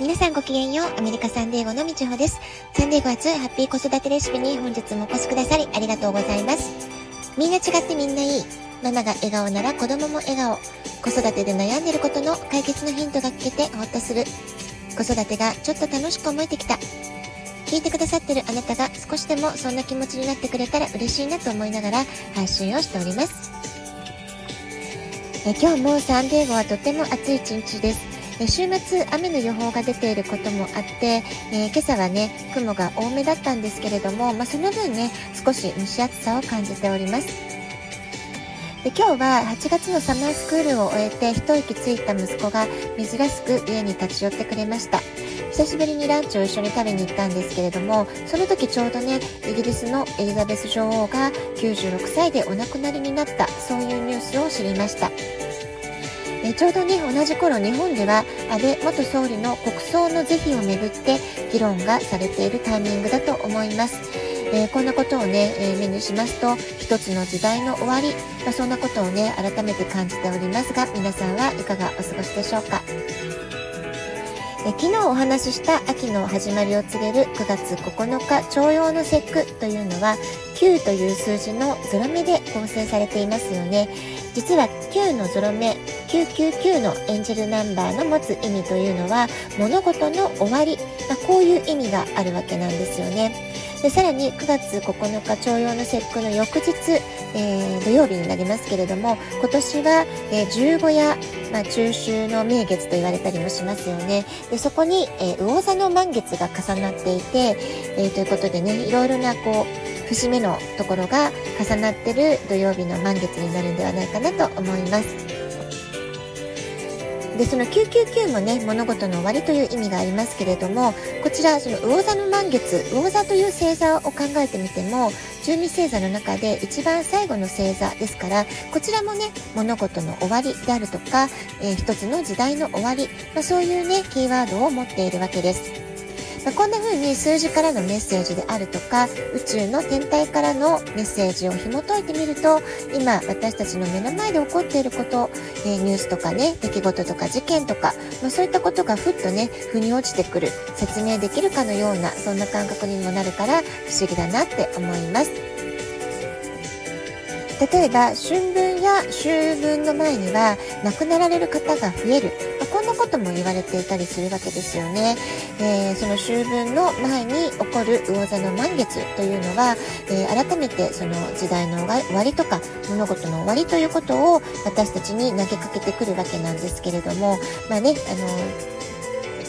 皆さんごきげんよう。アメリカサンデーゴのみちほです。サンデーゴ初ハッピー子育てレシピに本日もお越しくださりありがとうございます。みんな違ってみんないい。ママが笑顔なら子供も笑顔。子育てで悩んでることの解決のヒントが聞けてほっとする。子育てがちょっと楽しく思えてきた。聞いてくださってるあなたが少しでもそんな気持ちになってくれたら嬉しいなと思いながら配信をしております。え今日もサンデーゴはとても暑い一日です。週末雨の予報が出ていることもあって、えー、今朝はね雲が多めだったんですけれども、まあ、その分ね少し蒸し暑さを感じております。で今日は8月のサマースクールを終えて一息ついた息子が珍しく家に立ち寄ってくれました。久しぶりにランチを一緒に食べに行ったんですけれどもその時ちょうどねイギリスのエリザベス女王が96歳でお亡くなりになったそういうニュースを知りました。えちょうどね同じ頃日本では安倍元総理の国葬の是非をめぐって議論がされているタイミングだと思います。えー、こんなことをね、えー、目にしますと一つの時代の終わり、まあ、そんなことをね改めて感じておりますが皆さんはいかがお過ごしでしょうか。え昨日お話しした秋の始まりを告げる9月9日徴用の節句というのは9という数字のゾロ目で構成されていますよね実は9のゾロ目999のエンジェルナンバーの持つ意味というのは物事の終わり、まあ、こういう意味があるわけなんですよね。でさらに9月9日徴用の節句の翌日、えー、土曜日になりますけれども今年は、えー、十五夜、まあ、中秋の名月と言われたりもしますよね。でそこに、えー、魚座の満月が重なっていて、えー、ということでねいろいろなこう節目のところが重なってる土曜日の満月になるんではないかなと思います。でその999もね物事の終わりという意味がありますけれどもこちらその魚座の満月魚座という星座を考えてみても12星座の中で一番最後の星座ですからこちらもね物事の終わりであるとか、えー、一つの時代の終わり、まあ、そういうねキーワードを持っているわけです。まあ、こんな風に数字からのメッセージであるとか宇宙の天体からのメッセージを紐解いてみると今私たちの目の前で起こっていること、えー、ニュースとかね出来事とか事件とか、まあ、そういったことがふっとね腑に落ちてくる説明できるかのようなそんな感覚にもなるから不思議だなって思います。例えば春分や秋分の前には亡くなられる方が増える、とも言われていたりするわけですよね、えー、その秋分の前に起こる魚座の満月というのは、えー、改めてその時代の終わりとか物事の終わりということを私たちに投げかけてくるわけなんですけれどもまあねあの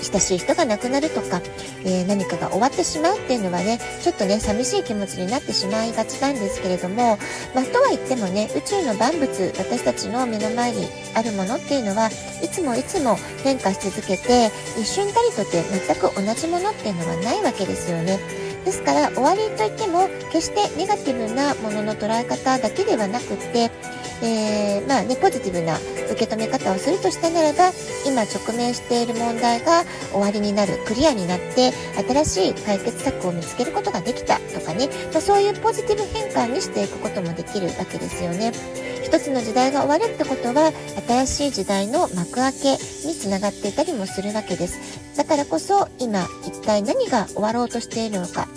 親しい人が亡くなるとか、えー、何かが終わってしまうっていうのはね、ちょっとね、寂しい気持ちになってしまいがちなんですけれども、まあ、とは言ってもね、宇宙の万物、私たちの目の前にあるものっていうのは、いつもいつも変化し続けて、一瞬たりとて全く同じものっていうのはないわけですよね。ですから終わりといっても決してネガティブなものの捉え方だけではなくって、えー、まあね、ポジティブな受け止め方をするとしたならば今直面している問題が終わりになるクリアになって新しい解決策を見つけることができたとかね、まあ、そういうポジティブ変換にしていくこともできるわけですよね。一つの時代が終わるってことは新しい時代の幕開けにつながっていたりもするわけですだからこそ今一体何が終わろうとしているのか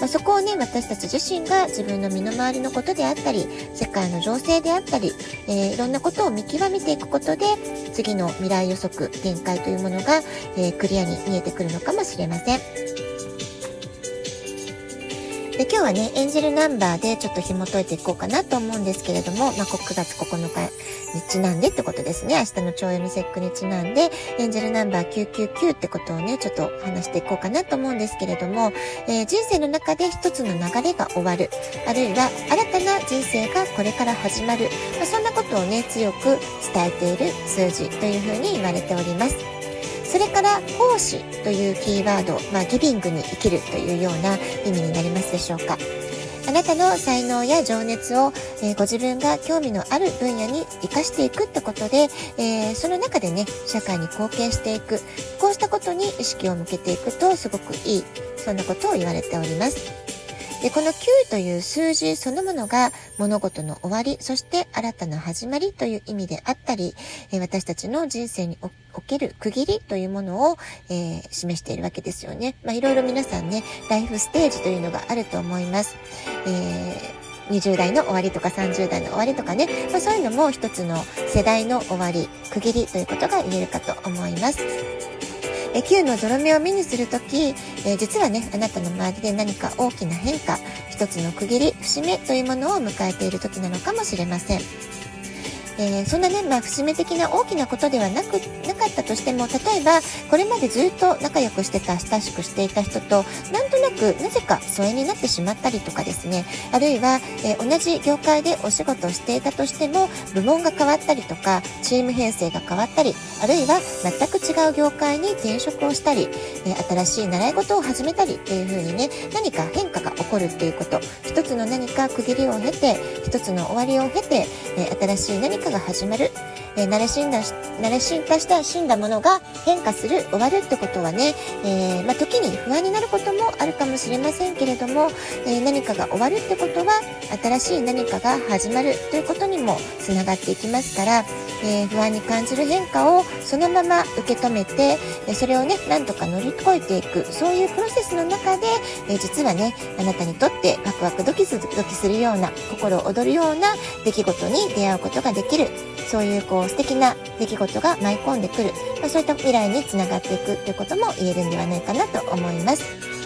まあ、そこをね私たち自身が自分の身の回りのことであったり世界の情勢であったり、えー、いろんなことを見極めていくことで次の未来予測展開というものが、えー、クリアに見えてくるのかもしれません。で今日はねエンジェルナンバーでちょっと紐解いていこうかなと思うんですけれども、まあ、9月9日にちなんでってことですね。明日の超読み節句にちなんでエンジェルナンバー999ってことをねちょっと話していこうかなと思うんですけれども、えー、人生の中で一つの流れが終わる。あるいは新たな人生がこれから始まる、まあ、そんなことをね強く伝えている数字というふうに言われております。それから奉仕というキーワード、まあ、ギビングに生きるというような意味になりますでしょうか。あなたの才能や情熱を、えー、ご自分が興味のある分野に活かしていくってことで、えー、その中でね、社会に貢献していく。こうしたことに意識を向けていくとすごくいい。そんなことを言われております。でこの9という数字そのものが物事の終わり、そして新たな始まりという意味であったり、え私たちの人生における区切りというものを、えー、示しているわけですよね。まあ、いろいろ皆さんね、ライフステージというのがあると思います。えー20代の終わりとか30代の終わりとかね、まあ、そういうのも一つの世代の終わり、区切りということが言えるかと思います。え9のゾロ目を目にするとき、え実はね、あなたの周りで何か大きな変化、一つの区切り、節目というものを迎えている時なのかもしれません。えー、そんなね、まあ、節目的な大きなことではなく、なかったとしても、例えば、これまでずっと仲良くしてた、親しくしていた人と、なんとなく、なぜか疎遠になってしまったりとかですね、あるいは、えー、同じ業界でお仕事をしていたとしても、部門が変わったりとか、チーム編成が変わったり、あるいは、全く違う業界に転職をしたり、えー、新しい習い事を始めたりっていう風にね、何か変化が起こるっていうこと、一つの何か区切りを経て、一つの終わりを経て、え新しい何かが始まる、えー、慣れ死んだ慣れ進化した死んだものが変化する。終わるってことはね、えー、まあ、時に不安になることもあるかもしれませんけれども、えー、何かが終わるってことは新しい何かが始まる。ということにもつながっていきますから、え不安に感じる変化をそのまま受け止めて、それをねなんとか乗り越えていく。そういうプロセスの中で、え実はねあなたにとってワクワクドキドキするような心躍るような出来事に出会うことができる。そういうこう素敵な出来事が舞い込んでくる、まあ、そういった未来につながっていくということも言えるんではないかなと思います。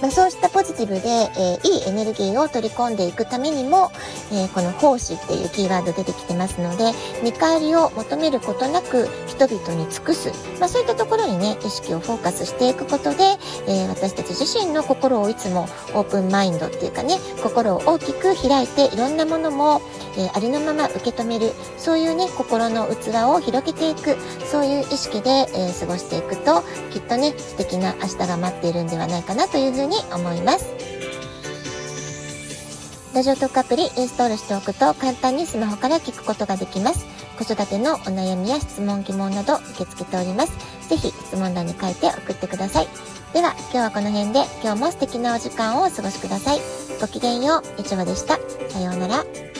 まあ、そうしたポジティブで、えー、いいエネルギーを取り込んでいくためにも、えー、この奉仕っていうキーワード出てきてますので、見返りを求めることなく人々に尽くす。まあ、そういったところにね、意識をフォーカスしていくことで、えー、私たち自身の心をいつもオープンマインドっていうかね、心を大きく開いていろんなものも、え、ありのまま受け止める。そういうね、心の器を広げていく。そういう意識で、え過ごしていくと、きっとね、素敵な明日が待っているんではないかなというふうに思います。ラジオトークアプリインストールしておくと簡単にスマホから聞くことができます。子育てのお悩みや質問疑問など受け付けております。ぜひ質問欄に書いて送ってください。では今日はこの辺で今日も素敵なお時間をお過ごしください。ごきげんよう、いちごでした。さようなら。